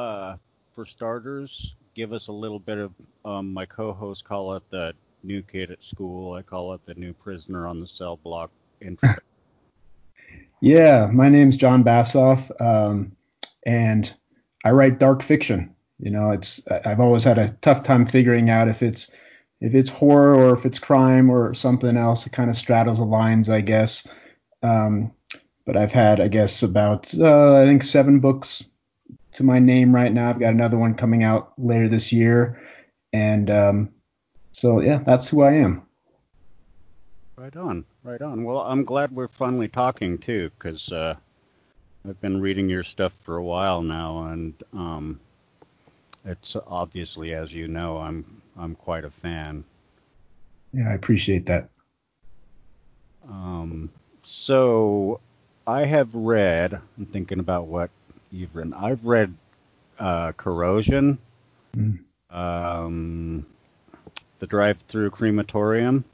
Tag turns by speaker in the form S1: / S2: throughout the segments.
S1: uh, for starters, give us a little bit of um, my co-hosts call it the new kid at school. I call it the new prisoner on the cell block intro.
S2: yeah, my name's John Bassoff, um, and I write dark fiction. You know, it's I've always had a tough time figuring out if it's if it's horror or if it's crime or something else. It kind of straddles the lines, I guess. Um, but I've had, I guess, about uh, I think seven books to my name right now. I've got another one coming out later this year, and um, so yeah, that's who I am.
S1: Right on, right on. Well, I'm glad we're finally talking too, because uh, I've been reading your stuff for a while now, and um, it's obviously, as you know, I'm I'm quite a fan.
S2: Yeah, I appreciate that.
S1: Um, so I have read. I'm thinking about what you've written. I've read uh, Corrosion, mm. um, The Drive-Through Crematorium,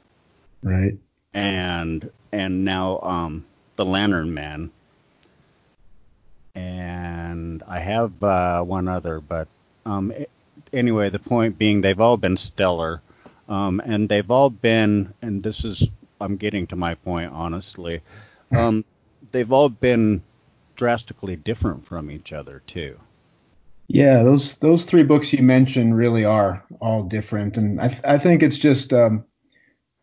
S2: right,
S1: and and now um, The Lantern Man. And I have uh, one other, but um, anyway, the point being, they've all been stellar, um, and they've all been, and this is, I'm getting to my point, honestly. Um, they've all been drastically different from each other too.
S2: Yeah, those those three books you mentioned really are all different, and I, I think it's just um,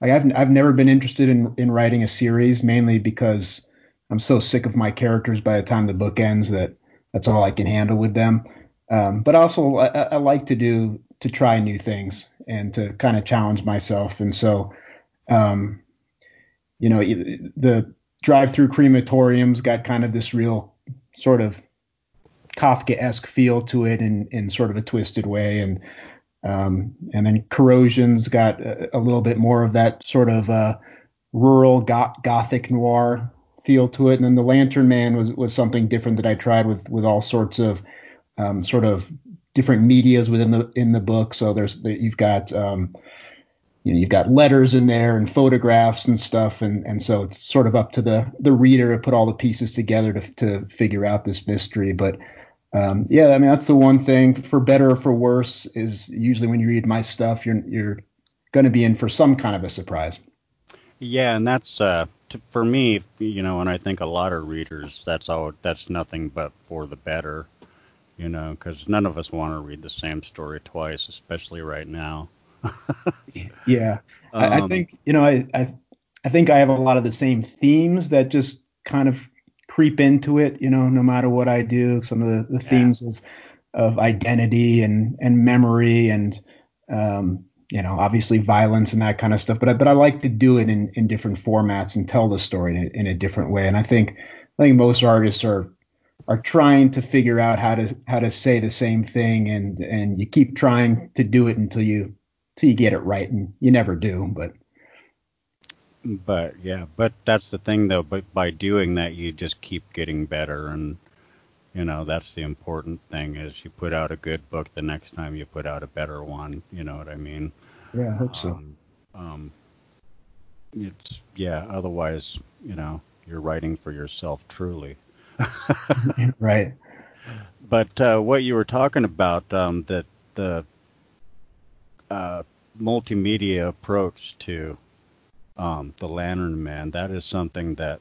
S2: like I've I've never been interested in in writing a series mainly because I'm so sick of my characters by the time the book ends that that's all I can handle with them. Um, but also I, I like to do to try new things and to kind of challenge myself, and so um, you know the drive-through crematoriums got kind of this real sort of Kafka-esque feel to it in in sort of a twisted way, and um, and then corrosion's got a, a, little bit more of that sort of uh, rural goth- gothic noir feel to it, and then the Lantern Man was was something different that I tried with with all sorts of um, sort of different medias within the in the book. So there's you've got um, you know, you've got letters in there and photographs and stuff, and and so it's sort of up to the the reader to put all the pieces together to to figure out this mystery. But um, yeah, I mean that's the one thing for better or for worse is usually when you read my stuff, you're you're going to be in for some kind of a surprise.
S1: Yeah, and that's uh, to, for me, you know, and I think a lot of readers, that's all. That's nothing but for the better, you know, because none of us want to read the same story twice, especially right now.
S2: yeah, um, I, I, um, think you know I, I I think I have a lot of the same themes that just kind of creep into it. You know, no matter what I do, some of the, the yeah. themes of of identity and and memory and um, you know obviously violence and that kind of stuff. But I, but I like to do it in in different formats and tell the story in a, in a different way. And I think I think most artists are are trying to figure out how to how to say the same thing and and you keep trying to do it until you till you get it right, and you never do. But
S1: but yeah, but that's the thing though. But by doing that, you just keep getting better, and you know that's the important thing. Is you put out a good book, the next time you put out a better one. You know what I mean?
S2: Yeah, I hope so. Um,
S1: um, it's yeah. Otherwise, you know, you're writing for yourself truly.
S2: right.
S1: But uh, what you were talking about, um, that the uh, multimedia approach to um, the Lantern Man. That is something that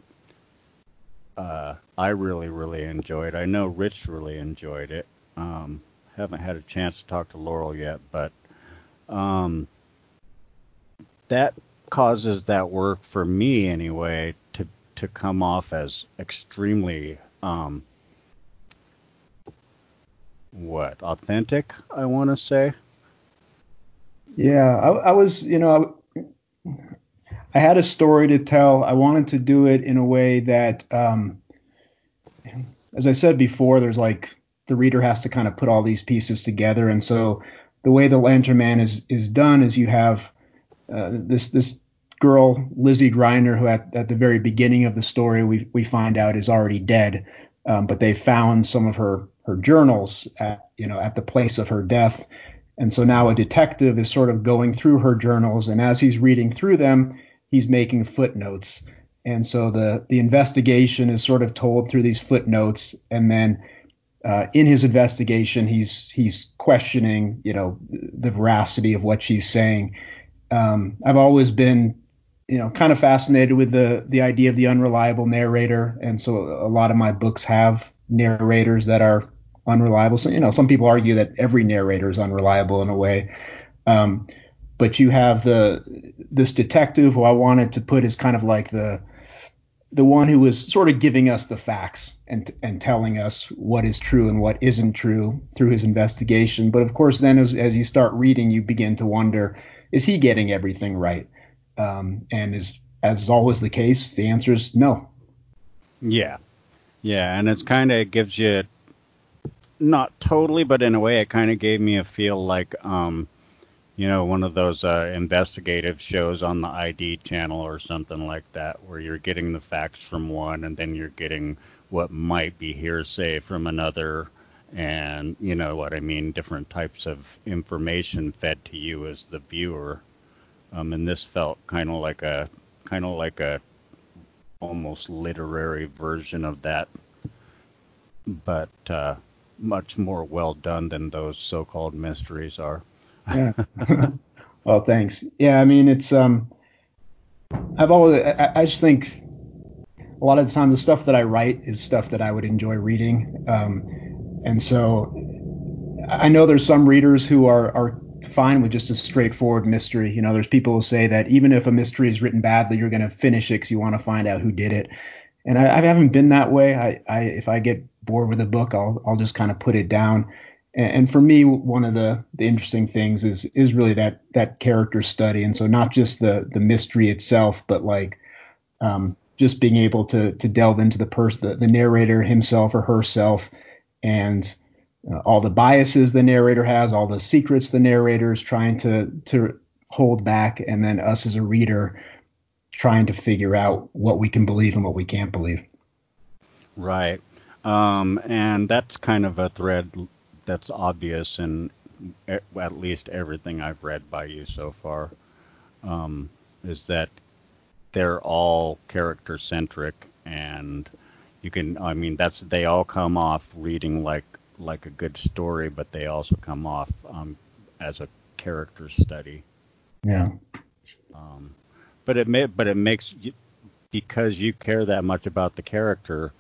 S1: uh, I really, really enjoyed. I know Rich really enjoyed it. Um, haven't had a chance to talk to Laurel yet, but um, that causes that work for me anyway to to come off as extremely um, what authentic. I want to say.
S2: Yeah, I, I was, you know, I, I, had a story to tell. I wanted to do it in a way that, um, as I said before, there's like the reader has to kind of put all these pieces together, and so the way the Lantern Man is is done is you have uh, this this girl Lizzie Griner, who at, at the very beginning of the story we we find out is already dead, um, but they found some of her her journals at you know at the place of her death and so now a detective is sort of going through her journals, and as he's reading through them, he's making footnotes. and so the the investigation is sort of told through these footnotes, and then uh, in his investigation, he's he's questioning, you know, the veracity of what she's saying. Um, I've always been, you know, kind of fascinated with the the idea of the unreliable narrator, and so a lot of my books have narrators that are unreliable. So, you know, some people argue that every narrator is unreliable in a way. Um, but you have the this detective who I wanted to put as kind of like the the one who was sort of giving us the facts and and telling us what is true and what isn't true through his investigation. But of course, then as as you start reading, you begin to wonder: Is he getting everything right? Um, and is as is always the case, the answer is no.
S1: Yeah, yeah, and it's kind of gives you not totally, but in a way, it kind of gave me a feel like um, you know, one of those uh, investigative shows on the ID channel or something like that, where you're getting the facts from one and then you're getting what might be hearsay from another, and you know what I mean, different types of information fed to you as the viewer. Um, and this felt kind of like a kind of like a almost literary version of that, but uh, much more well done than those so-called mysteries are
S2: yeah. well, thanks. Yeah, I mean, it's um, I've always I, I, just think a lot of the time the stuff that I write is stuff that I would enjoy reading, um, and so I know there's some readers who are are fine with just a straightforward mystery. You know, there's people who say that even if a mystery is written badly, you're going to finish it because you want to find out who did it. And I, I haven't been that way. I, I if I get bored with a book, I'll I'll just kind of put it down. And for me one of the, the interesting things is is really that that character study. And so not just the the mystery itself but like um, just being able to to delve into the person the, the narrator himself or herself and uh, all the biases the narrator has all the secrets the narrator is trying to to hold back and then us as a reader trying to figure out what we can believe and what we can't believe.
S1: Right um, and that's kind of a thread that's obvious in at least everything I've read by you so far um, is that they're all character centric and you can I mean that's they all come off reading like like a good story but they also come off um, as a character study.
S2: Yeah.
S1: Um, but it may but it makes you because you care that much about the character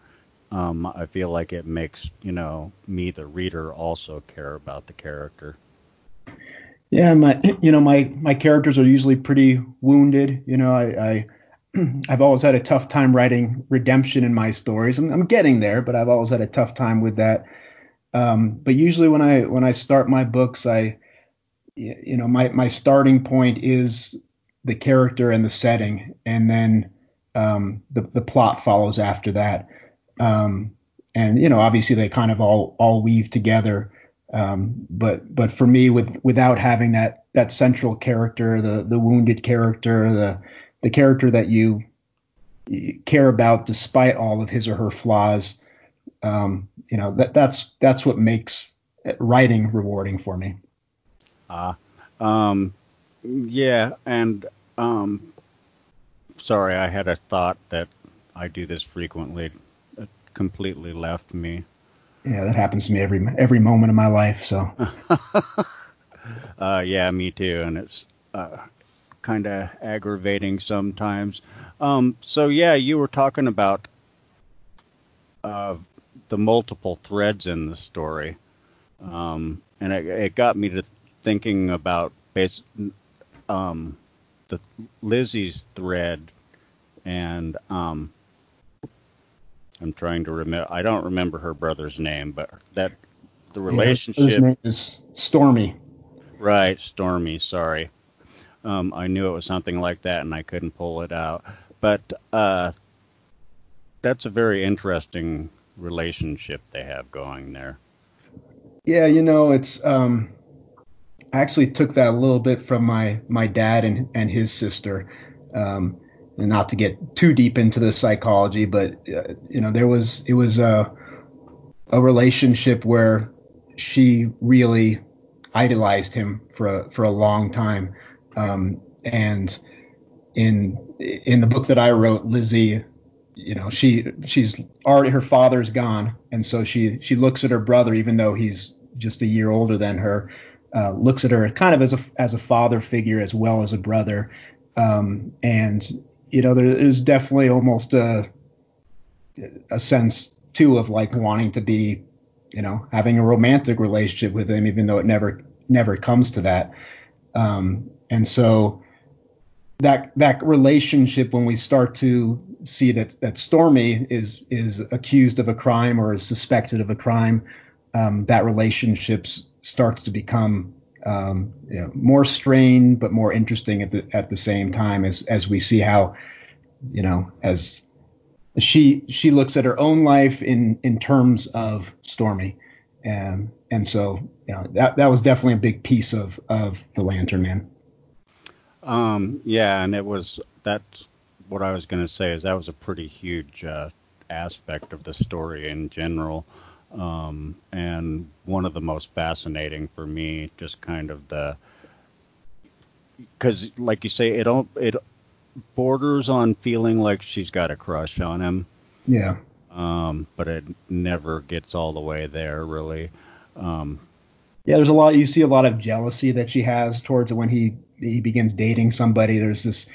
S1: um, I feel like it makes you know me, the reader, also care about the character.
S2: Yeah, my you know my my characters are usually pretty wounded. You know, I, I I've always had a tough time writing redemption in my stories. I'm, I'm getting there, but I've always had a tough time with that. Um, but usually when I when I start my books, I you know my my starting point is the character and the setting, and then um, the the plot follows after that. Um, and you know, obviously they kind of all all weave together. Um, but but for me, with without having that that central character, the the wounded character, the the character that you, care about despite all of his or her flaws, um, you know that that's that's what makes writing rewarding for me.
S1: Ah, uh, um, yeah, and um, sorry, I had a thought that I do this frequently completely left me.
S2: Yeah, that happens to me every every moment of my life. So.
S1: uh, yeah, me too, and it's uh, kind of aggravating sometimes. Um, so yeah, you were talking about uh, the multiple threads in the story, um, and it, it, got me to thinking about base, um, the Lizzie's thread and um, I'm trying to remember. I don't remember her brother's name, but that the relationship. Yeah,
S2: his name is Stormy.
S1: Right, Stormy. Sorry, um, I knew it was something like that, and I couldn't pull it out. But uh, that's a very interesting relationship they have going there.
S2: Yeah, you know, it's. Um, I actually took that a little bit from my my dad and and his sister. Um, and not to get too deep into the psychology, but uh, you know, there was it was a a relationship where she really idolized him for a, for a long time, um, and in in the book that I wrote, Lizzie, you know, she she's already her father's gone, and so she she looks at her brother, even though he's just a year older than her, uh, looks at her kind of as a as a father figure as well as a brother, um, and you know, there is definitely almost a a sense too of like wanting to be, you know, having a romantic relationship with him, even though it never never comes to that. Um, and so that that relationship when we start to see that that Stormy is is accused of a crime or is suspected of a crime, um, that relationship starts to become um, you know, more strained but more interesting at the at the same time as as we see how you know as she she looks at her own life in in terms of Stormy, and and so you know that that was definitely a big piece of of the Lantern Man.
S1: Um, yeah, and it was that's what I was going to say is that was a pretty huge uh, aspect of the story in general, um, and one of the most fascinating for me, just kind of the because like you say, it all it borders on feeling like she's got a crush on him.
S2: Yeah.
S1: Um, but it never gets all the way there, really. Um,
S2: yeah, there's a lot. You see a lot of jealousy that she has towards when he he begins dating somebody. There's this,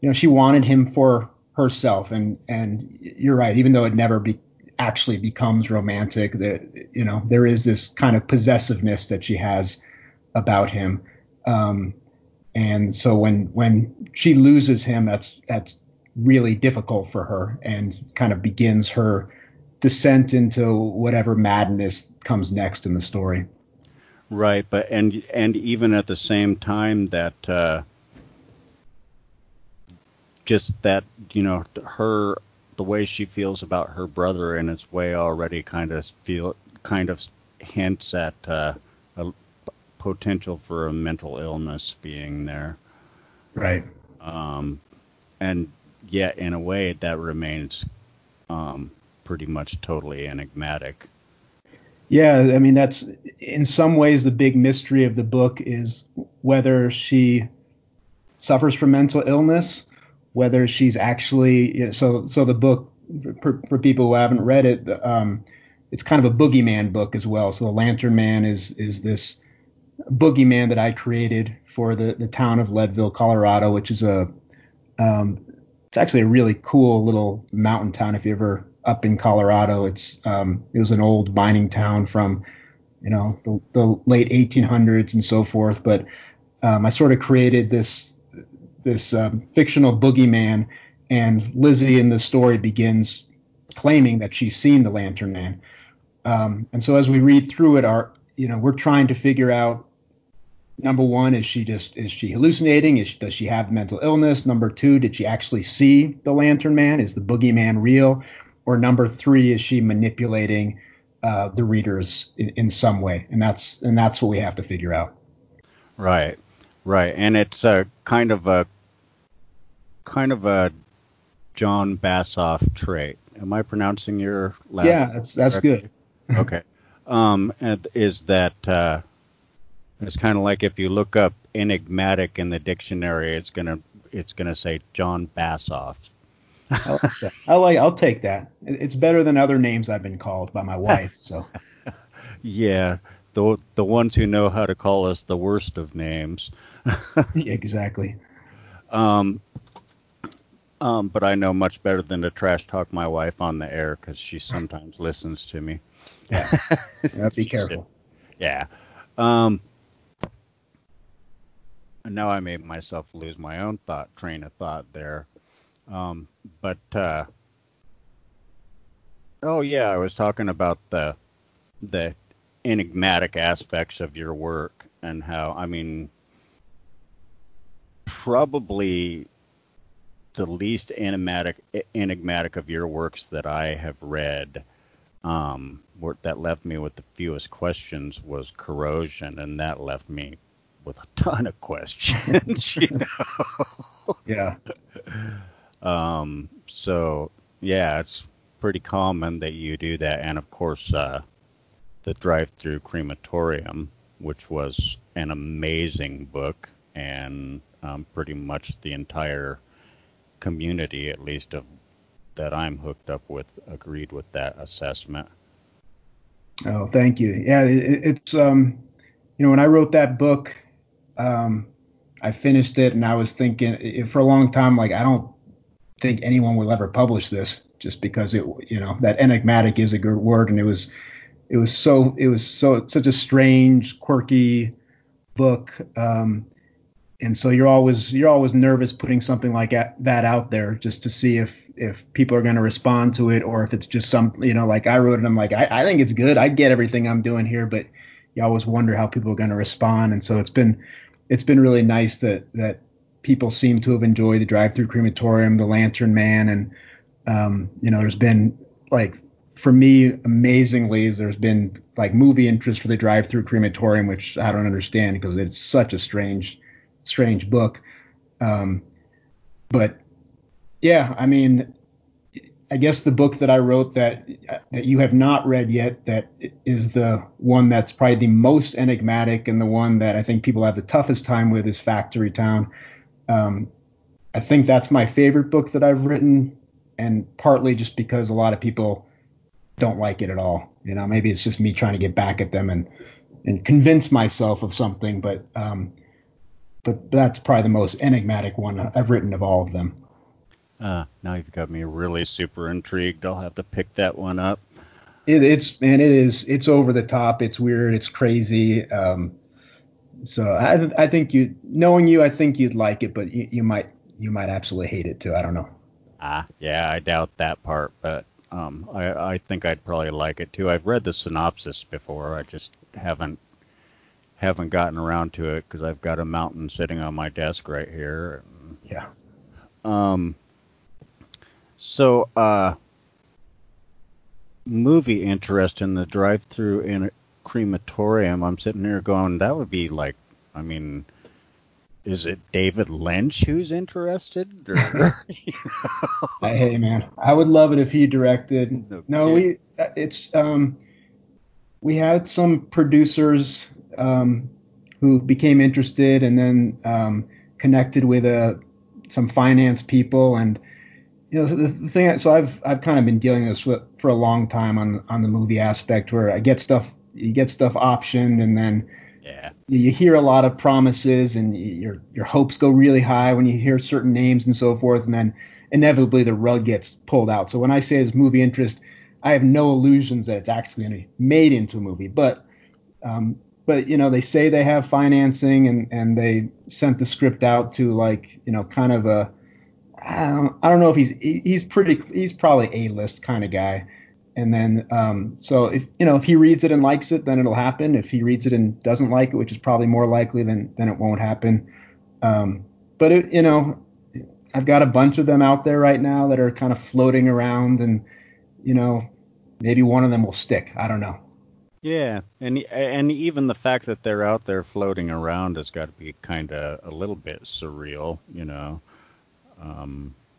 S2: you know, she wanted him for herself, and and you're right. Even though it never be, actually becomes romantic, that you know there is this kind of possessiveness that she has about him. Um, and so when when she loses him, that's that's really difficult for her and kind of begins her descent into whatever madness comes next in the story.
S1: Right, but and and even at the same time that uh, just that you know her the way she feels about her brother in its way already kind of feel kind of hints at uh, a potential for a mental illness being there.
S2: Right.
S1: Um, and yet in a way that remains um, pretty much totally enigmatic.
S2: Yeah, I mean that's in some ways the big mystery of the book is whether she suffers from mental illness, whether she's actually you know, so so the book for, for people who haven't read it, um, it's kind of a boogeyman book as well. So the Lantern Man is is this boogeyman that I created for the the town of Leadville, Colorado, which is a um, it's actually a really cool little mountain town. If you ever up in Colorado, it's um, it was an old mining town from you know the, the late 1800s and so forth. But um, I sort of created this this um, fictional boogeyman, and Lizzie in the story begins claiming that she's seen the Lantern Man. Um, and so as we read through it, our you know we're trying to figure out number one, is she just is she hallucinating? Is does she have mental illness? Number two, did she actually see the Lantern Man? Is the boogeyman real? Or number three, is she manipulating uh, the readers in, in some way? And that's and that's what we have to figure out.
S1: Right, right, and it's a kind of a kind of a John Bassoff trait. Am I pronouncing your last?
S2: Yeah, that's that's correctly?
S1: good. okay, um, is that uh, it's kind of like if you look up enigmatic in the dictionary, it's gonna it's gonna say John Bassoff.
S2: I like that. I like. I'll take that. It's better than other names I've been called by my wife. So.
S1: yeah, the the ones who know how to call us the worst of names.
S2: exactly.
S1: Um. Um, but I know much better than to trash talk my wife on the air because she sometimes listens to me.
S2: Yeah. yeah be careful.
S1: Yeah. Um, now I made myself lose my own thought train of thought there. Um, but uh, oh yeah, I was talking about the the enigmatic aspects of your work and how I mean probably the least enigmatic enigmatic of your works that I have read um, that left me with the fewest questions was corrosion, and that left me with a ton of questions, you know.
S2: yeah.
S1: Um, so yeah, it's pretty common that you do that, and of course, uh, the drive-through crematorium, which was an amazing book, and um, pretty much the entire community, at least of that I'm hooked up with, agreed with that assessment.
S2: Oh, thank you. Yeah, it, it's um, you know, when I wrote that book, um, I finished it and I was thinking for a long time, like I don't think anyone will ever publish this, just because it, you know, that enigmatic is a good word, and it was, it was so, it was so such a strange, quirky book. Um, and so you're always you're always nervous putting something like that out there just to see if if people are going to respond to it or if it's just some you know like I wrote it I'm like I, I think it's good I get everything I'm doing here but you always wonder how people are going to respond and so it's been it's been really nice that that people seem to have enjoyed the drive-through crematorium the lantern man and um, you know there's been like for me amazingly there's been like movie interest for the drive-through crematorium which I don't understand because it's such a strange strange book. Um, but yeah, I mean, I guess the book that I wrote that that you have not read yet that is the one that's probably the most enigmatic and the one that I think people have the toughest time with is Factory Town. Um, I think that's my favorite book that I've written, and partly just because a lot of people don't like it at all. You know, maybe it's just me trying to get back at them and and convince myself of something. But um, but that's probably the most enigmatic one I've written of all of them.
S1: Uh, now you've got me really super intrigued. I'll have to pick that one up.
S2: It, it's man, it is. It's over the top. It's weird. It's crazy. Um, so I, I think you, knowing you, I think you'd like it, but you, you might, you might absolutely hate it too. I don't know.
S1: Ah, yeah, I doubt that part, but um, I, I think I'd probably like it too. I've read the synopsis before. I just haven't haven't gotten around to it because I've got a mountain sitting on my desk right here.
S2: Yeah.
S1: Um. So, uh, movie interest in the drive-through in a crematorium. I'm sitting here going, that would be like, I mean, is it David Lynch who's interested? Or,
S2: you know? Hey man, I would love it if he directed. No, no we it's um we had some producers um, who became interested and then um, connected with uh, some finance people and you know the, the thing so I've I've kind of been dealing with this for, for a long time on on the movie aspect where I get stuff you get stuff optioned and then
S1: yeah.
S2: You, hear a lot of promises and your your hopes go really high when you hear certain names and so forth and then inevitably the rug gets pulled out. So when I say it's movie interest, I have no illusions that it's actually going to be made into a movie. But um, but you know they say they have financing and and they sent the script out to like you know kind of a I don't, I don't know if he's he's pretty he's probably a list kind of guy and then um, so if you know if he reads it and likes it then it'll happen. If he reads it and doesn't like it which is probably more likely then then it won't happen. Um, but it, you know I've got a bunch of them out there right now that are kind of floating around and you know maybe one of them will stick. I don't know.
S1: Yeah, and and even the fact that they're out there floating around has got to be kind of a little bit surreal, you know.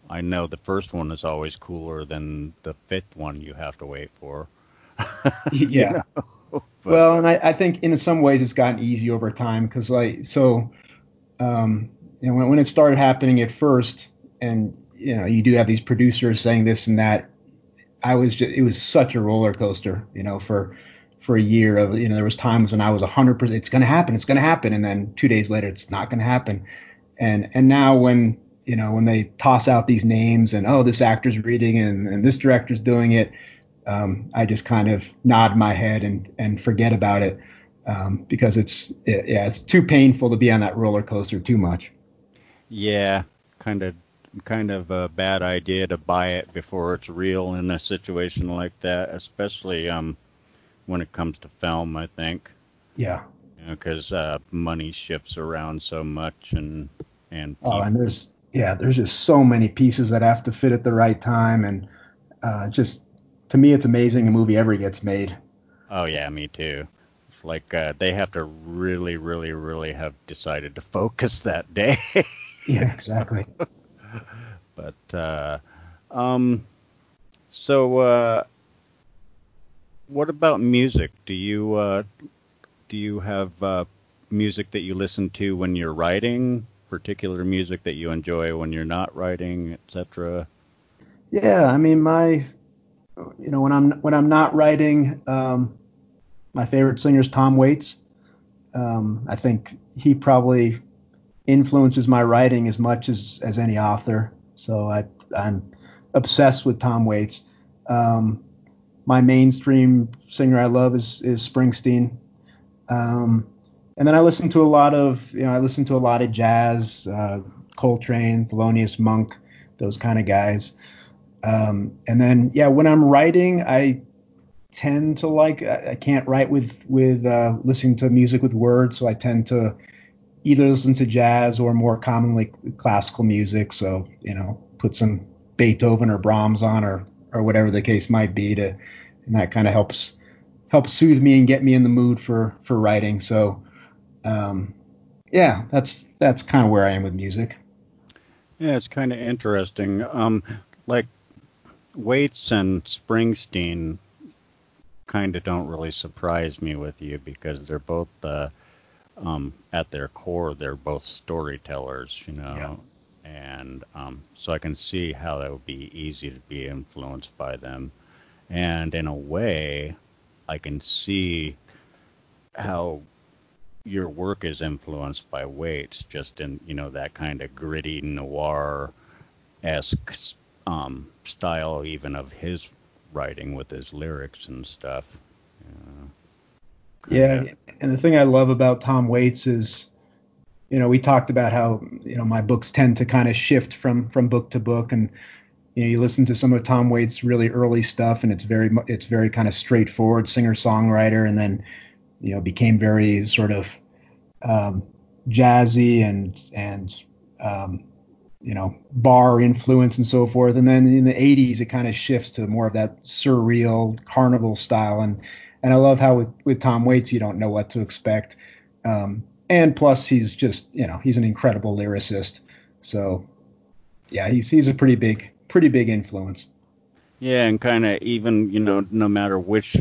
S1: I know the first one is always cooler than the fifth one you have to wait for.
S2: yeah. Know? well, and I, I think in some ways it's gotten easy over time because like so, um, you know, when when it started happening at first, and you know, you do have these producers saying this and that. I was just it was such a roller coaster, you know, for for a year of you know there was times when I was 100% it's going to happen it's going to happen and then 2 days later it's not going to happen and and now when you know when they toss out these names and oh this actor's reading and, and this director's doing it um, I just kind of nod my head and and forget about it um, because it's it, yeah it's too painful to be on that roller coaster too much
S1: yeah kind of kind of a bad idea to buy it before it's real in a situation like that especially um when it comes to film, I think.
S2: Yeah.
S1: Because you know, uh, money shifts around so much, and and
S2: oh, and there's yeah, there's just so many pieces that have to fit at the right time, and uh, just to me, it's amazing a movie ever gets made.
S1: Oh yeah, me too. It's like uh, they have to really, really, really have decided to focus that day.
S2: yeah, exactly.
S1: but uh, um, so uh, what about music? Do you uh, do you have uh, music that you listen to when you're writing particular music that you enjoy when you're not writing, etc.?
S2: Yeah, I mean, my, you know, when I'm when I'm not writing, um, my favorite singer is Tom Waits. Um, I think he probably influences my writing as much as as any author. So I I'm obsessed with Tom Waits. Um, my mainstream singer I love is is Springsteen. Um, and then I listen to a lot of you know I listen to a lot of jazz, uh, Coltrane, Thelonious Monk, those kind of guys. Um, and then yeah, when I'm writing, I tend to like I can't write with with uh, listening to music with words, so I tend to either listen to jazz or more commonly classical music. So you know, put some Beethoven or Brahms on, or or whatever the case might be, to and that kind of helps helps soothe me and get me in the mood for for writing. So um, yeah, that's that's kind of where I am with music.
S1: Yeah, it's kind of interesting. Um, like Waits and Springsteen kind of don't really surprise me with you because they're both uh, um, at their core they're both storytellers, you know. Yeah. And um, so I can see how that would be easy to be influenced by them. And in a way, I can see how your work is influenced by Waits, just in you know that kind of gritty noir esque um, style, even of his writing with his lyrics and stuff.
S2: Yeah. yeah, and the thing I love about Tom Waits is, you know, we talked about how you know my books tend to kind of shift from from book to book, and you know you listen to some of Tom Waits' really early stuff, and it's very it's very kind of straightforward singer songwriter, and then you know became very sort of um, jazzy and and um, you know bar influence and so forth. And then in the 80s it kind of shifts to more of that surreal carnival style. And and I love how with, with Tom Waits you don't know what to expect. Um, and plus he's just you know he's an incredible lyricist. So yeah he's he's a pretty big pretty big influence.
S1: Yeah and kind of even you know no matter which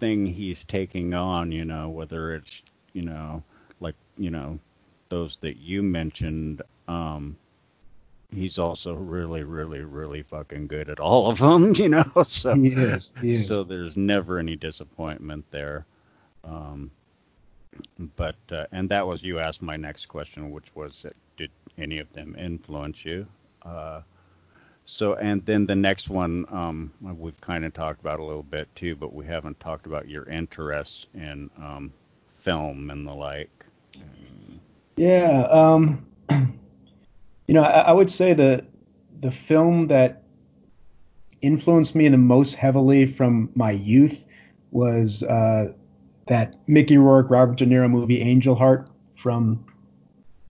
S1: thing he's taking on you know whether it's you know like you know those that you mentioned um he's also really, really, really fucking good at all of them, you know. So
S2: he is, he is.
S1: so there's never any disappointment there. Um, but uh, and that was you asked my next question, which was did any of them influence you? Uh, so and then the next one um, we've kind of talked about a little bit too, but we haven't talked about your interests in um, film and the like.
S2: Yeah. Um, you know, I, I would say the the film that influenced me the most heavily from my youth was uh, that Mickey Rourke, Robert De Niro movie Angel Heart from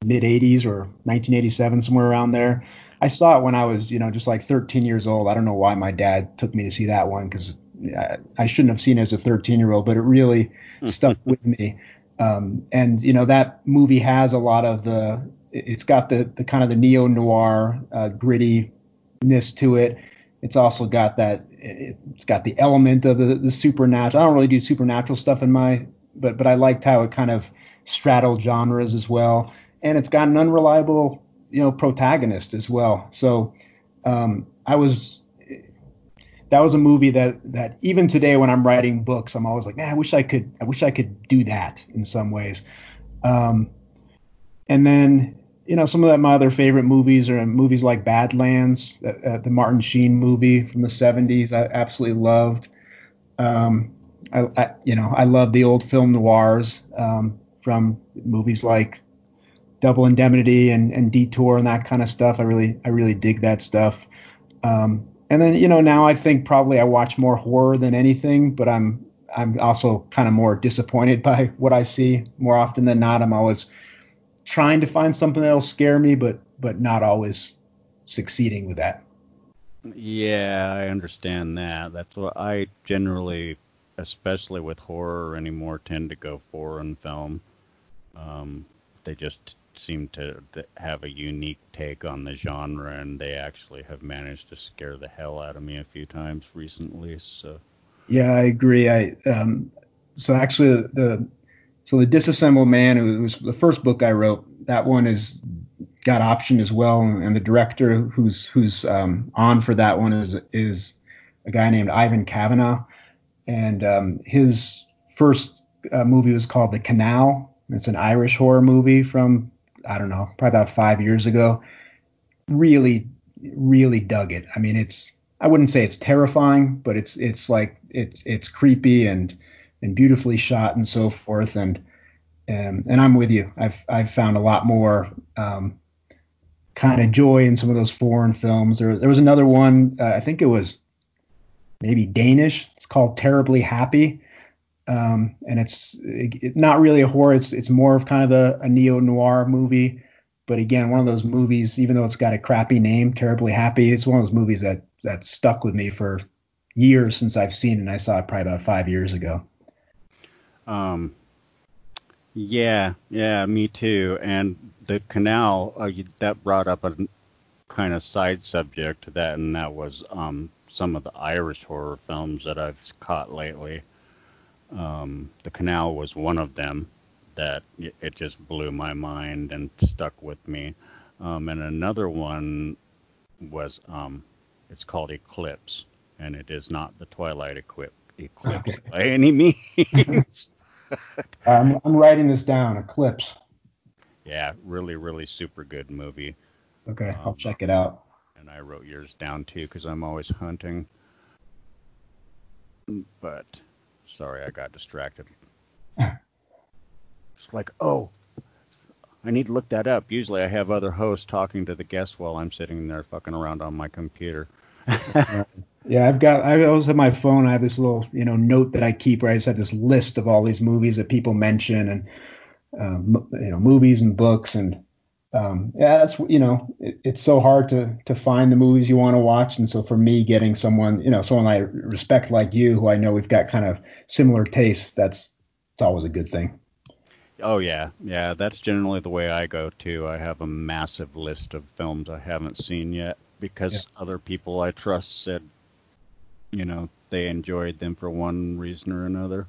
S2: mid 80s or 1987, somewhere around there. I saw it when I was, you know, just like 13 years old. I don't know why my dad took me to see that one because I, I, shouldn't have seen it as a 13 year old, but it really stuck with me. Um, and you know that movie has a lot of the it's got the, the kind of the neo noir uh, grittiness to it. It's also got that it's got the element of the, the supernatural. I don't really do supernatural stuff in my, but but I liked how it kind of straddled genres as well, and it's got an unreliable you know protagonist as well. So um, I was that was a movie that that even today when I'm writing books, I'm always like, man, I wish I could I wish I could do that in some ways. Um, and then you know, some of my other favorite movies are movies like Badlands, uh, the Martin Sheen movie from the 70s. I absolutely loved. Um, I, I, you know, I love the old film noirs um, from movies like Double Indemnity and, and Detour and that kind of stuff. I really, I really dig that stuff. Um, and then, you know, now I think probably I watch more horror than anything, but I'm, I'm also kind of more disappointed by what I see more often than not. I'm always trying to find something that'll scare me, but but not always succeeding with that.
S1: Yeah, I understand that. That's what I generally, especially with horror anymore, tend to go for in film. Um, they just seem to have a unique take on the genre, and they actually have managed to scare the hell out of me a few times recently. So.
S2: Yeah, I agree. I um, so actually the so the disassembled man it was the first book i wrote that one is got option as well, and the director who's who's um, on for that one is is a guy named Ivan Kavanagh, and um, his first uh, movie was called The Canal. It's an Irish horror movie from I don't know, probably about five years ago. Really, really dug it. I mean, it's I wouldn't say it's terrifying, but it's it's like it's it's creepy and and beautifully shot and so forth. And and, um, and I'm with you. I've I've found a lot more um, kind of joy in some of those foreign films. There there was another one. Uh, I think it was maybe Danish. It's called Terribly Happy. Um, and it's it, not really a horror. It's it's more of kind of a, a neo noir movie. But again, one of those movies, even though it's got a crappy name, Terribly Happy, it's one of those movies that that stuck with me for years since I've seen it. And I saw it probably about five years ago.
S1: Um, yeah, yeah, me too. And the canal uh, that brought up a kind of side subject to that, and that was um, some of the Irish horror films that I've caught lately. Um, the Canal was one of them that it just blew my mind and stuck with me. Um, and another one was um, it's called Eclipse, and it is not the Twilight Eclipse, eclipse by any means.
S2: I'm, I'm writing this down. Eclipse.
S1: Yeah, really, really super good movie.
S2: Okay, I'll um, check it out.
S1: And I wrote yours down too because I'm always hunting. But sorry, I got distracted. it's like, oh, I need to look that up. Usually, I have other hosts talking to the guests while I'm sitting there fucking around on my computer.
S2: yeah, I've got. I always have my phone. I have this little, you know, note that I keep where I just have this list of all these movies that people mention and, um, you know, movies and books and um, yeah, that's you know, it, it's so hard to to find the movies you want to watch, and so for me, getting someone you know, someone I respect like you, who I know we've got kind of similar tastes, that's it's always a good thing.
S1: Oh yeah, yeah, that's generally the way I go too. I have a massive list of films I haven't seen yet because yeah. other people I trust said, you know, they enjoyed them for one reason or another.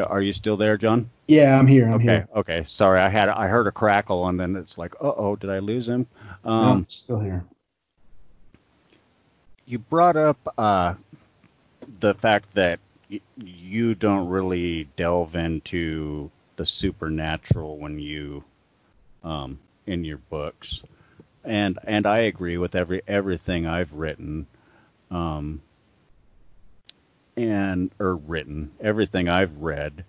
S1: Are you still there, John?
S2: Yeah, I'm here. I'm
S1: okay,
S2: here.
S1: okay. Sorry, I had I heard a crackle and then it's like, uh oh, did I lose him?
S2: Um, no, I'm still here.
S1: You brought up uh, the fact that y- you don't really delve into the supernatural when you um, in your books, and and I agree with every everything I've written. Um, and or written everything I've read,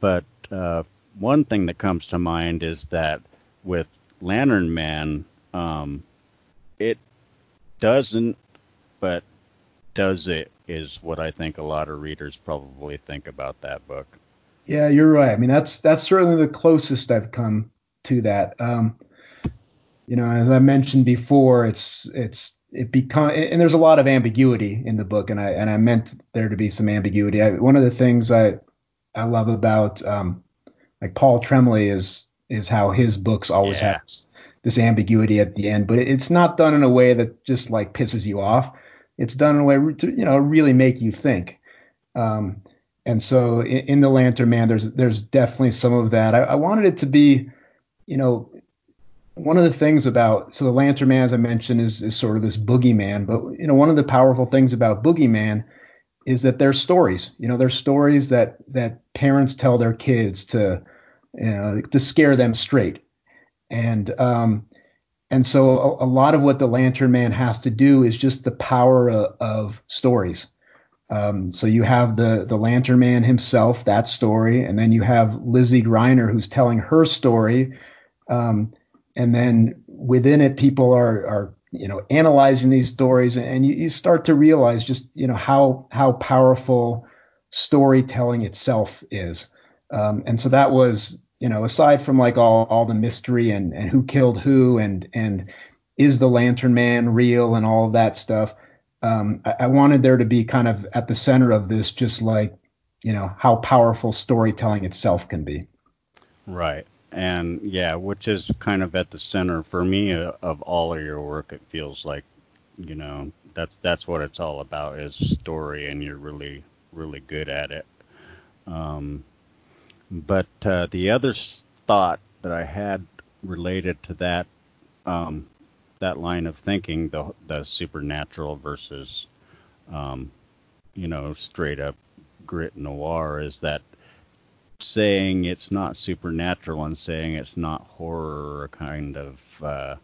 S1: but uh, one thing that comes to mind is that with Lantern Man, um, it doesn't, but does it is what I think a lot of readers probably think about that book.
S2: Yeah, you're right. I mean, that's that's certainly the closest I've come to that. Um, you know, as I mentioned before, it's it's it become and there's a lot of ambiguity in the book and I and I meant there to be some ambiguity. I, one of the things I I love about um, like Paul Tremblay is is how his books always yeah. have this, this, ambiguity at the end, but it's not done in a way that just like pisses you off. It's done in a way to you know really make you think. Um, and so in, in, the Lantern Man, there's there's definitely some of that. I, I wanted it to be, you know, one of the things about so the Lantern Man, as I mentioned, is is sort of this boogeyman. But you know, one of the powerful things about boogeyman is that they're stories. You know, they're stories that that parents tell their kids to you know, to scare them straight. And um, and so a, a, lot of what the Lantern Man has to do is just the power of, of stories. Um, so you have the the Lantern Man himself, that story, and then you have Lizzie Greiner who's telling her story. Um, and then within it people are are you know analyzing these stories and you, you start to realize just you know how how powerful storytelling itself is. Um, and so that was you know aside from like all all the mystery and and who killed who and and is the lantern man real and all of that stuff um, I, I wanted there to be kind of at the center of this just like you know how powerful storytelling itself can be.
S1: Right and yeah, which is kind of at the center for me uh, of all of your work. It feels like, you know, that's that's what it's all about is story, and you're really really good at it. Um, But uh, the other thought that I had related to that um, that line of thinking, the the supernatural versus um, you know straight up grit noir, is that saying it's not supernatural and saying it's not horror kind of uh,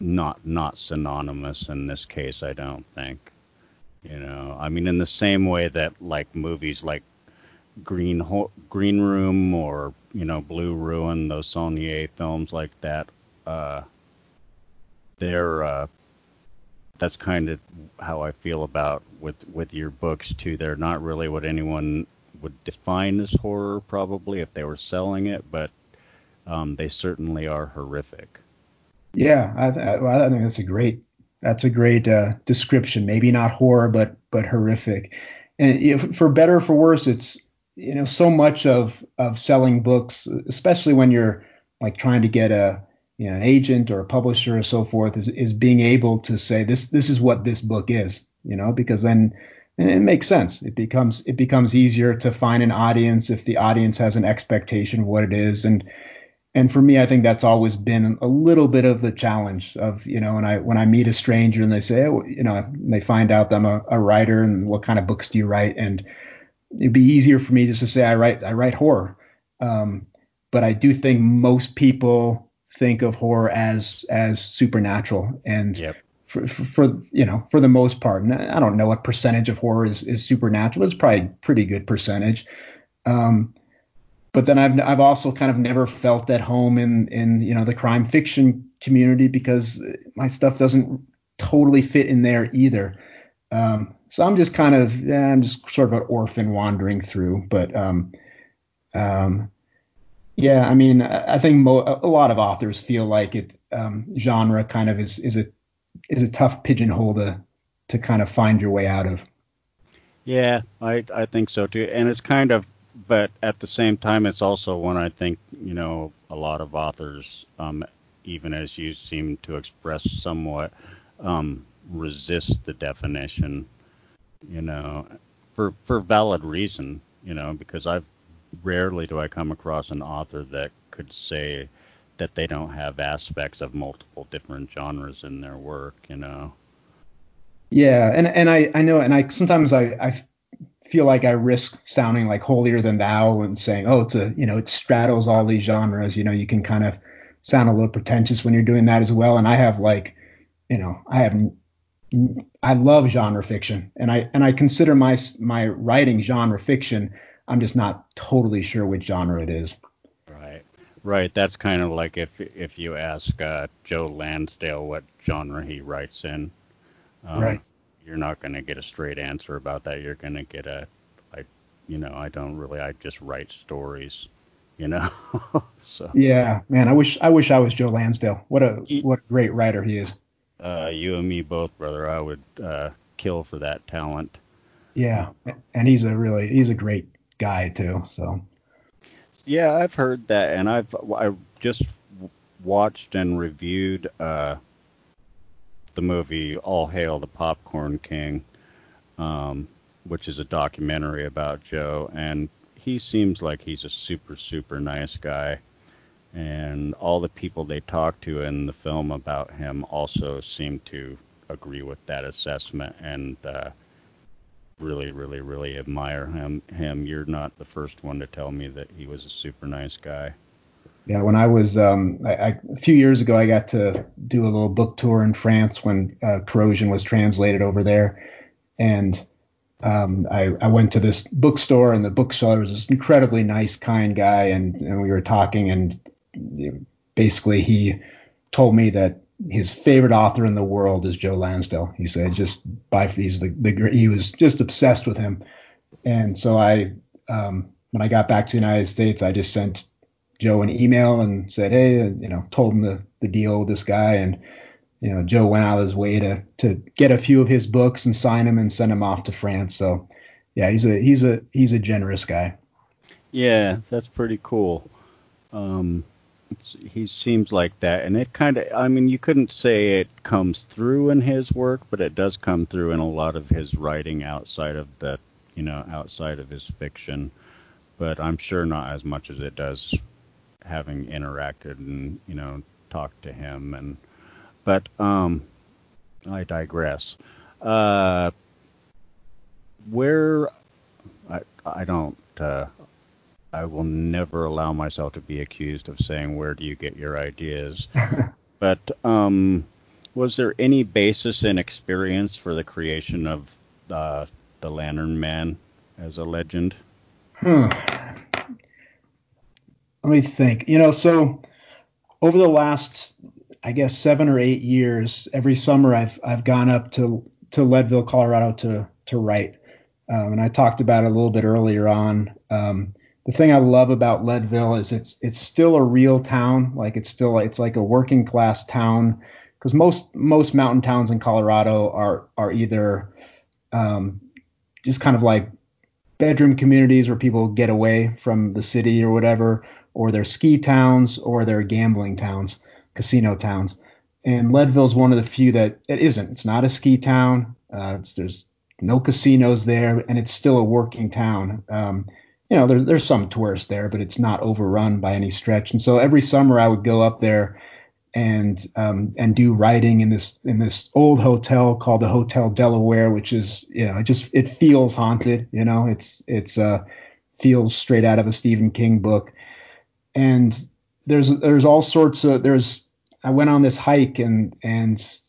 S1: not not synonymous in this case. I don't think. You know, I mean, in the same way that like movies like Green Ho- Green Room or you know Blue Ruin, those Saulnier films like that, uh, they're uh, that's kind of how I feel about with with your books too. They're not really what anyone would define as horror probably if they were selling it, but um, they certainly are horrific.
S2: Yeah, I, I, I think that's a great that's a great uh, description. Maybe not horror, but but horrific. And for better or for worse, it's you know so much of of selling books, especially when you're like trying to get a you know an agent or a publisher or so forth, is is being able to say this this is what this book is. You know, because then it makes sense. It becomes it becomes easier to find an audience if the audience has an expectation of what it is and and for me, I think that's always been a little bit of the challenge of, you know, when I when I meet a stranger and they say, oh, you know, they find out that I'm a, a writer and what kind of books do you write? And it'd be easier for me just to say I write I write horror. Um, but I do think most people think of horror as as supernatural and yep. For, for, for, you know for the most part and I don't know what percentage of horror is, is supernatural it's probably a pretty good percentage um, but then I've I've also kind of never felt at home in in you know the crime fiction community because my stuff doesn't totally fit in there either. Um, so I'm just kind of yeah, I'm just sort of an orphan wandering through. But um, um, yeah, I mean I think mo- a lot of authors feel like it um, genre kind of is is a is a tough pigeonhole to to kind of find your way out of.
S1: Yeah, I I think so too, and it's kind of but at the same time, it's also one I think you know a lot of authors, um, even as you seem to express somewhat, um, resist the definition. You know, for for valid reason. You know, because I've rarely do I come across an author that could say that they don't have aspects of multiple different genres in their work. You know.
S2: Yeah, and and I I know, and I sometimes I I feel like I risk sounding like holier than thou and saying, oh, it's a, you know, it straddles all these genres. You know, you can kind of sound a little pretentious when you're doing that as well. And I have like, you know, I have, I love genre fiction and I, and I consider my, my writing genre fiction. I'm just not totally sure which genre it is.
S1: Right. That's kind of like if, if you ask uh, Joe Lansdale what genre he writes in.
S2: Um, right
S1: you're not going to get a straight answer about that. You're going to get a, I, you know, I don't really, I just write stories, you know. so.
S2: Yeah, man, I wish, I wish I was Joe Lansdale. What a, he, what a great writer he is.
S1: Uh, you and me both, brother. I would uh, kill for that talent.
S2: Yeah, and he's a really, he's a great guy too. So.
S1: Yeah, I've heard that, and I've I just watched and reviewed uh, the movie All Hail the Popcorn King, um, which is a documentary about Joe, and he seems like he's a super super nice guy, and all the people they talk to in the film about him also seem to agree with that assessment and uh, really really really admire him. Him, you're not the first one to tell me that he was a super nice guy.
S2: Yeah, when I was um, I, I, a few years ago, I got to do a little book tour in France when uh, Corrosion was translated over there, and um, I, I, went to this bookstore, and the bookseller was this incredibly nice, kind guy, and, and we were talking, and basically he told me that his favorite author in the world is Joe Lansdale. He said just by he's the, the he was just obsessed with him, and so I um, when I got back to the United States, I just sent Joe an email and said, hey, you know, told him the, the deal with this guy. And, you know, Joe went out of his way to, to get a few of his books and sign them and send them off to France. So, yeah, he's a, he's a, he's a generous guy.
S1: Yeah, that's pretty cool. Um, he seems like that. And it kind of, I mean, you couldn't say it comes through in his work, but it does come through in a lot of his writing outside of the, you know, outside of his fiction. but I'm sure not as much as it does having interacted and you know talked to him and but um I digress. Uh, where I I don't uh, I will never allow myself to be accused of saying where do you get your ideas. but um, was there any basis in experience for the creation of uh, the Lantern Man as a legend?
S2: Hmm. Let me think. You know, so over the last, I guess, seven or eight years, every summer I've I've gone up to to Leadville, Colorado to to write, um, and I talked about it a little bit earlier on. Um, the thing I love about Leadville is it's it's still a real town. Like it's still it's like a working class town because most most mountain towns in Colorado are are either um, just kind of like bedroom communities where people get away from the city or whatever, or they're ski towns or they're gambling towns, casino towns. And Leadville's one of the few that it isn't. It's not a ski town. Uh, there's no casinos there, and it's still a working town. Um, you know, there's there's some tourists there, but it's not overrun by any stretch. And so every summer I would go up there and um, and do writing in this in this old hotel called the Hotel Delaware, which is you know it just it feels haunted. You know, it's it's uh feels straight out of a Stephen King book. And there's there's all sorts of there's I went on this hike and and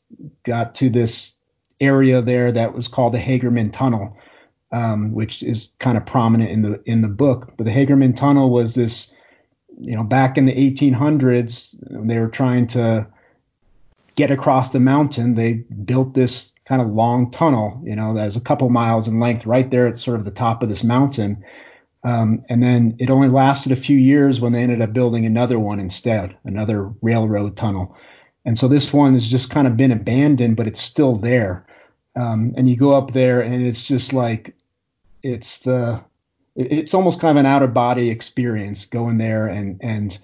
S2: got to this area there that was called the Hagerman Tunnel, um, which is kind of prominent in the in the book. But the Hagerman Tunnel was this you know, back in the 1800s, they were trying to get across the mountain. They built this kind of long tunnel, you know, that was a couple miles in length right there at sort of the top of this mountain. Um, and then it only lasted a few years when they ended up building another one instead, another railroad tunnel. And so this one has just kind of been abandoned, but it's still there. Um, and you go up there and it's just like, it's the, it's almost kind of an out of body experience going there and and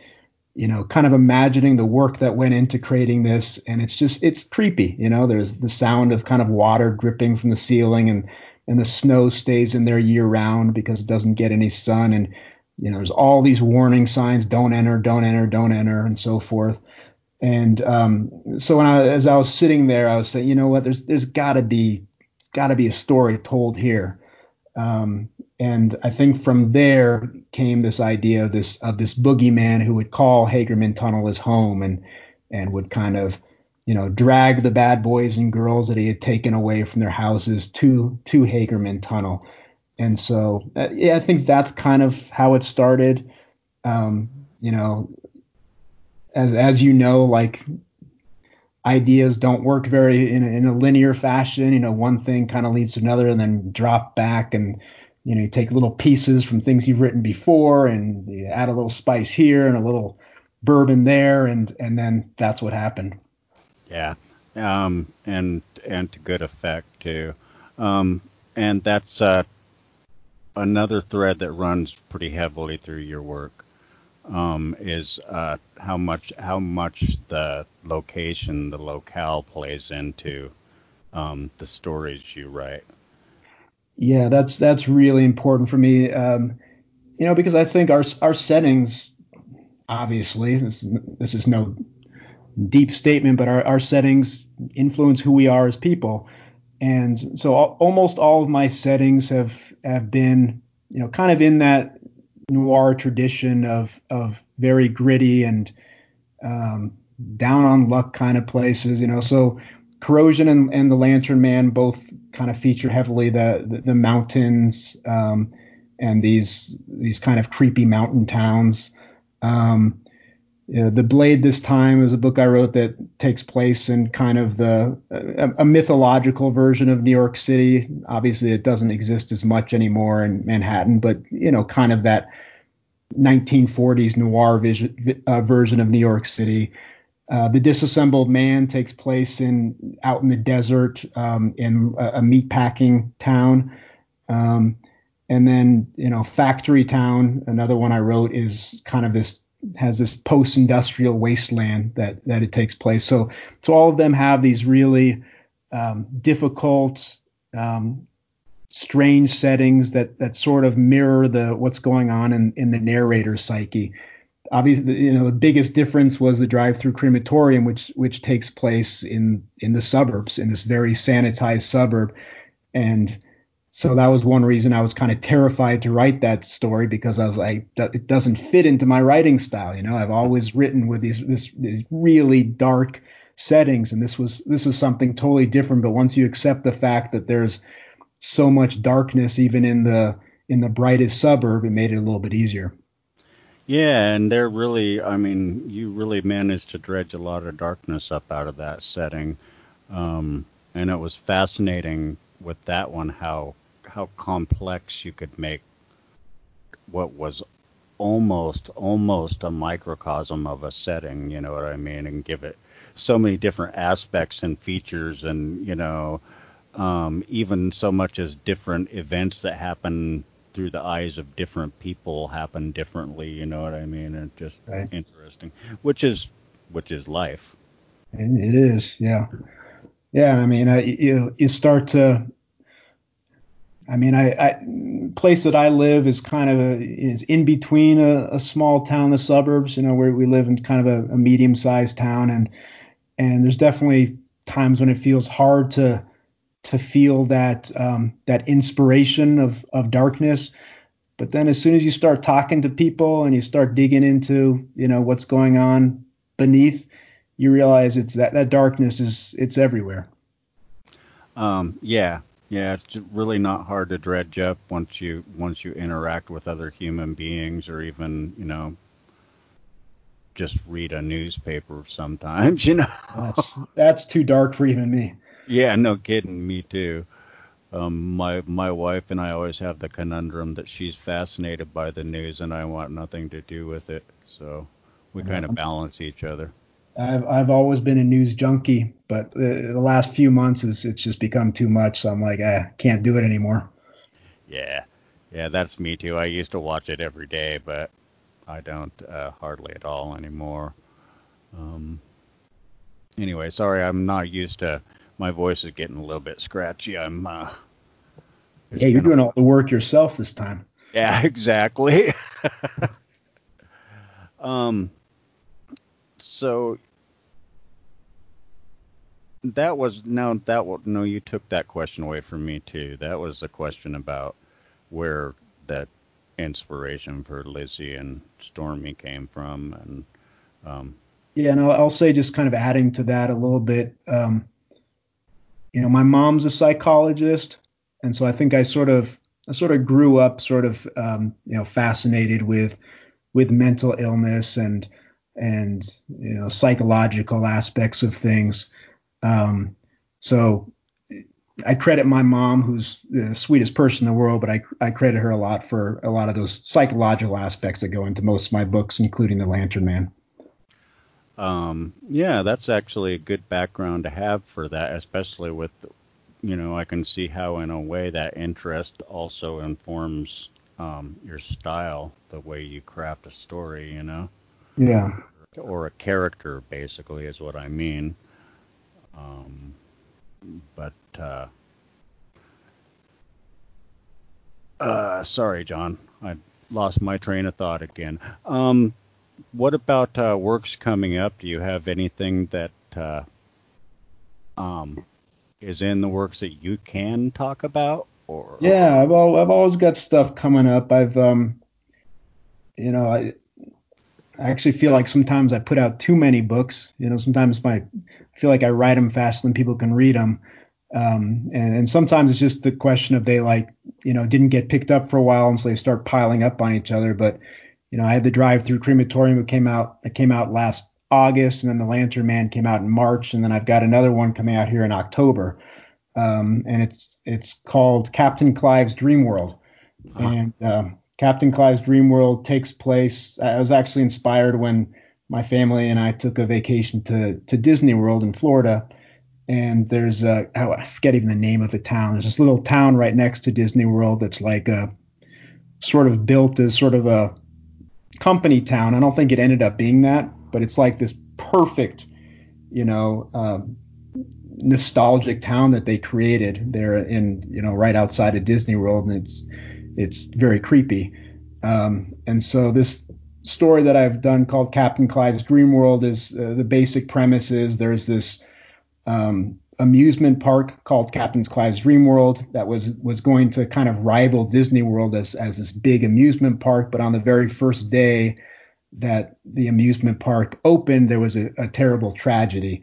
S2: you know kind of imagining the work that went into creating this. And it's just it's creepy you know there's the sound of kind of water dripping from the ceiling and and the snow stays in there year round because it doesn't get any sun. And you know there's all these warning signs don't enter don't enter don't enter and so forth and um, so when I as I was sitting there I was saying you know what there's there's got to be got to be a story told here um, and I think from there came this idea of this of this boogeyman who would call Hagerman Tunnel his home and and would kind of you know drag the bad boys and girls that he had taken away from their houses to to Hagerman Tunnel. And so uh, yeah, I think that's kind of how it started. Um, you know, as as you know, like ideas don't work very in a, in a linear fashion. You know, one thing kind of leads to another and then drop back and you know, you take little pieces from things you've written before and you add a little spice here and a little bourbon there, and and then that's what happened.
S1: Yeah, um, and and to good effect too. Um, and that's uh, another thread that runs pretty heavily through your work. Um, is uh, how much how much the location, the locale plays into um, the stories you write.
S2: Yeah, that's that's really important for me. Um, you know, because I think our our settings, obviously, this this is no deep statement, but our, our settings influence who we are as people. And so almost all of my settings have have been, you know, kind of in that noir tradition of of very gritty and um, down on luck kind of places. You know, so Corrosion and, and the Lantern Man both kind of feature heavily the the, the mountains um, and these these kind of creepy mountain towns. Um, the Blade this time is a book I wrote that takes place in kind of the a, a, mythological version of New York City. Obviously, it doesn't exist as much anymore in Manhattan, but you know, kind of that 1940s noir vision, uh, version of New York City. Uh, the disassembled man takes place in out in the desert um, in a, a meatpacking town, um, and then you know factory town. Another one I wrote is kind of this has this post-industrial wasteland that that it takes place. So so all of them have these really um, difficult, um, strange settings that that sort of mirror the what's going on in, in the narrator's psyche. Obviously, you know, the biggest difference was the drive-through crematorium, which which takes place in in the suburbs, in this very sanitized suburb, and so that was one reason I was kind of terrified to write that story because I was like, it doesn't fit into my writing style. You know, I've always written with these this, these really dark settings, and this was this was something totally different. But once you accept the fact that there's so much darkness even in the in the brightest suburb, it made it a little bit easier.
S1: Yeah, and they're really, I mean, you really managed to dredge a lot of darkness up out of that setting. Um, and it was fascinating with that one how how complex you could make what was almost almost a microcosm of a setting you know what i mean and give it so many different aspects and features and you know um, even so much as different events that happen through the eyes of different people happen differently you know what i mean and just right. interesting which is which is life
S2: it is yeah yeah i mean I, you you start to I mean, I, I place that I live is kind of a, is in between a, a, small town, the suburbs. You know, where we live in kind of a, a medium-sized town, and and there's definitely times when it feels hard to to feel that um, that inspiration of of darkness. But then, as soon as you start talking to people and you start digging into you know what's going on beneath, you realize it's that that darkness is it's everywhere.
S1: Um, yeah, yeah, it's really not hard to dredge up once you once you interact with other human beings or even, you know, just read a newspaper sometimes, you know.
S2: that's that's too dark for even me.
S1: Yeah, no kidding, me too. Um, my my wife and I always have the conundrum that she's fascinated by the news and I want nothing to do with it. So we kind of balance each other.
S2: I've I've always been a news junkie, but the, the last few months is it's just become too much. So I'm like, I eh, can't do it anymore.
S1: Yeah, yeah, that's me too. I used to watch it every day, but I don't uh, hardly at all anymore. Um, anyway, sorry, I'm not used to. My voice is getting a little bit scratchy. I'm. Uh,
S2: yeah, you're doing all the work yourself this time.
S1: Yeah, exactly. um, so that was no that no you took that question away from me too. That was a question about where that inspiration for Lizzie and Stormy came from, and um,
S2: yeah, and I'll, I'll, say just kind of adding to that a little bit. Um, you know, my mom's a psychologist, and so I think I sort of I sort of grew up sort of um, you know fascinated with with mental illness and and you know psychological aspects of things. Um, so I credit my mom, who's the sweetest person in the world, but I, I credit her a lot for a lot of those psychological aspects that go into most of my books, including The Lantern Man.
S1: Um, yeah, that's actually a good background to have for that, especially with, you know, I can see how in a way that interest also informs um, your style, the way you craft a story, you know.
S2: Yeah.
S1: Or a character, basically, is what I mean. Um, but uh, uh, sorry, John, I lost my train of thought again. Um, what about uh, works coming up? Do you have anything that uh, um, is in the works that you can talk about? Or
S2: yeah, I've I've always got stuff coming up. I've um, you know, I I actually feel like sometimes I put out too many books. You know, sometimes my I feel like I write them faster than people can read them. Um, and, and, sometimes it's just the question of they like, you know, didn't get picked up for a while, and so they start piling up on each other. But you know, I had the drive-through crematorium that came out. that came out last August, and then the Lantern Man came out in March, and then I've got another one coming out here in October. Um, and it's it's called Captain Clive's Dream World. And um, Captain Clive's Dream World takes place. I was actually inspired when my family and I took a vacation to to Disney World in Florida. And there's a oh, I forget even the name of the town. There's this little town right next to Disney World that's like a sort of built as sort of a company town. I don't think it ended up being that, but it's like this perfect, you know, um, nostalgic town that they created there in you know right outside of Disney World, and it's it's very creepy. Um, and so this story that I've done called Captain Clive's Dream World is uh, the basic premise is there's this um, amusement park called Captain Clive's Dream World that was was going to kind of rival Disney World as as this big amusement park, but on the very first day that the amusement park opened, there was a, a terrible tragedy.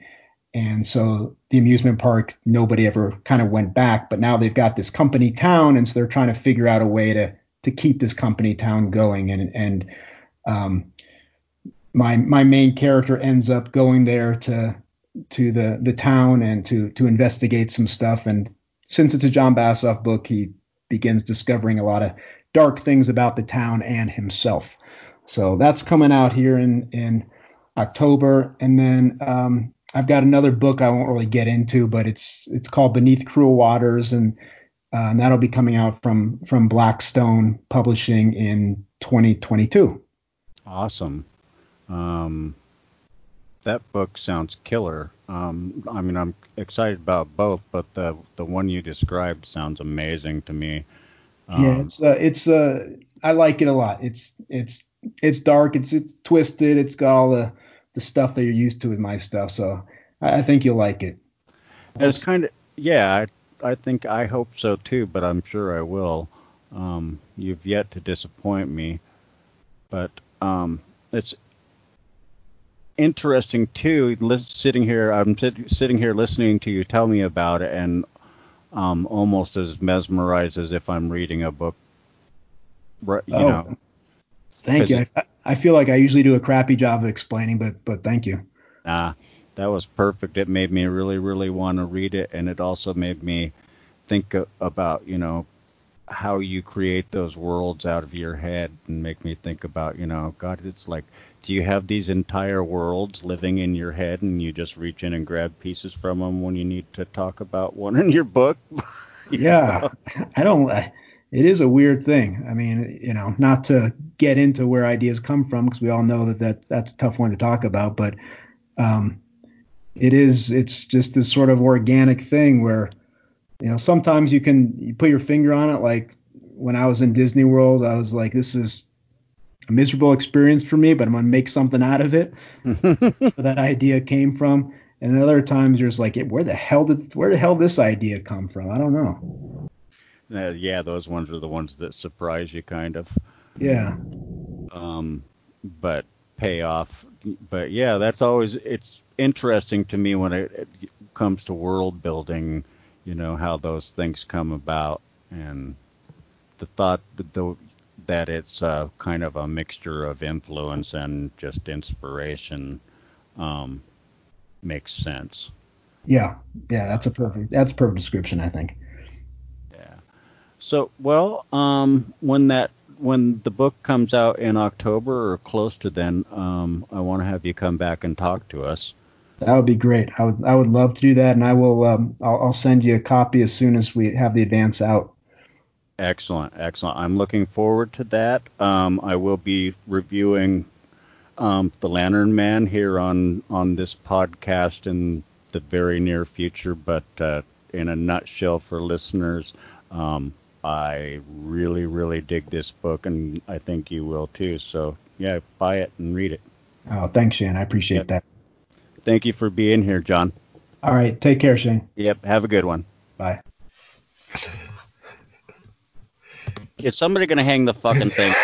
S2: And so the amusement park, nobody ever kind of went back, but now they've got this company town, and so they're trying to figure out a way to to keep this company town going. And and um, my my main character ends up going there to to the the town and to to investigate some stuff. And since it's a John Bassoff book, he begins discovering a lot of dark things about the town and himself. So that's coming out here in in October, and then um, I've got another book I won't really get into, but it's it's called Beneath Cruel Waters, and, uh, and that'll be coming out from from Blackstone Publishing in 2022.
S1: Awesome. Um, that book sounds killer. Um, I mean, I'm excited about both, but the the one you described sounds amazing to me.
S2: Um, yeah, it's uh, it's uh, I like it a lot. It's it's it's dark. It's it's twisted. It's got all the the stuff that you're used to with my stuff. So I, I think you'll like it.
S1: It's kind of yeah. I I think I hope so too, but I'm sure I will. Um, you've yet to disappoint me, but um, it's interesting too. Sitting here, I'm sit, sitting here listening to you tell me about it, and um, almost as mesmerized as if I'm reading a book. You oh, know,
S2: thank you. I, I feel like I usually do a crappy job of explaining, but but thank you.
S1: Nah, that was perfect. It made me really, really want to read it, and it also made me think about, you know, how you create those worlds out of your head, and make me think about, you know, God, it's like, do you have these entire worlds living in your head, and you just reach in and grab pieces from them when you need to talk about one in your book?
S2: yeah, I don't. I, it is a weird thing. I mean, you know, not to get into where ideas come from because we all know that, that that's a tough one to talk about, but um, it is it's just this sort of organic thing where you know sometimes you can you put your finger on it like when I was in Disney World, I was like, this is a miserable experience for me, but I'm gonna make something out of it. where that idea came from. And other times you're just like, where the hell did where the hell this idea come from? I don't know.
S1: Uh, yeah, those ones are the ones that surprise you, kind of.
S2: Yeah.
S1: Um, but pay off. But yeah, that's always it's interesting to me when it, it comes to world building. You know how those things come about, and the thought that the, that it's uh, kind of a mixture of influence and just inspiration um, makes sense.
S2: Yeah, yeah, that's a perfect that's a perfect description, I think.
S1: So, well, um, when that when the book comes out in October or close to then, um, I want to have you come back and talk to us.
S2: That would be great. I would I would love to do that, and I will. Um, I'll, I'll send you a copy as soon as we have the advance out.
S1: Excellent, excellent. I'm looking forward to that. Um, I will be reviewing um, the Lantern Man here on on this podcast in the very near future. But uh, in a nutshell, for listeners, um, I really, really dig this book, and I think you will too. So, yeah, buy it and read it.
S2: Oh, thanks, Shane. I appreciate yep. that.
S1: Thank you for being here, John.
S2: All right. Take care, Shane.
S1: Yep. Have a good one.
S2: Bye.
S1: Is somebody going to hang the fucking thing?